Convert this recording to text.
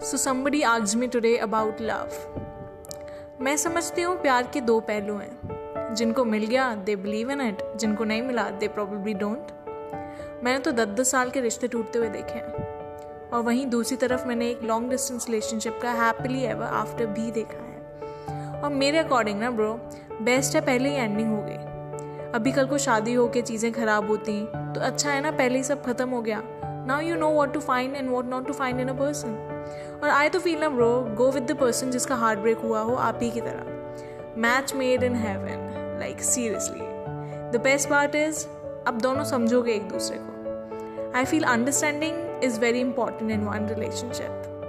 So somebody asks me today about love मैं समझती हूँ प्यार के दो पहलू हैं। जिनको मिल गया दे बिलीव इन इट जिनको नहीं मिला दे प्रॉब्लली डोंट मैंने तो दस दस साल के रिश्ते टूटते हुए देखे हैं। और वहीं दूसरी तरफ़ मैंने एक लॉन्ग डिस्टेंस रिलेशनशिप का हैप्पीली एवर आफ्टर भी देखा है। और मेरे अकॉर्डिंग ना ब्रो बेस्ट है पहले ही एंडिंग हो गई। अभी कल को शादी हो के चीज़ें ख़राब होती तो अच्छा है ना पहले ही सब खत्म हो गया। Now you know what to find and what not to find in a person और आई तो फील ना bro go with the person जिसका हार्ट ब्रेक हुआ हो, आप ही की तरह। Match made in heaven like seriously the best part is आप दोनों समझोगे एक दूसरे को। I feel understanding is very important in one relationship.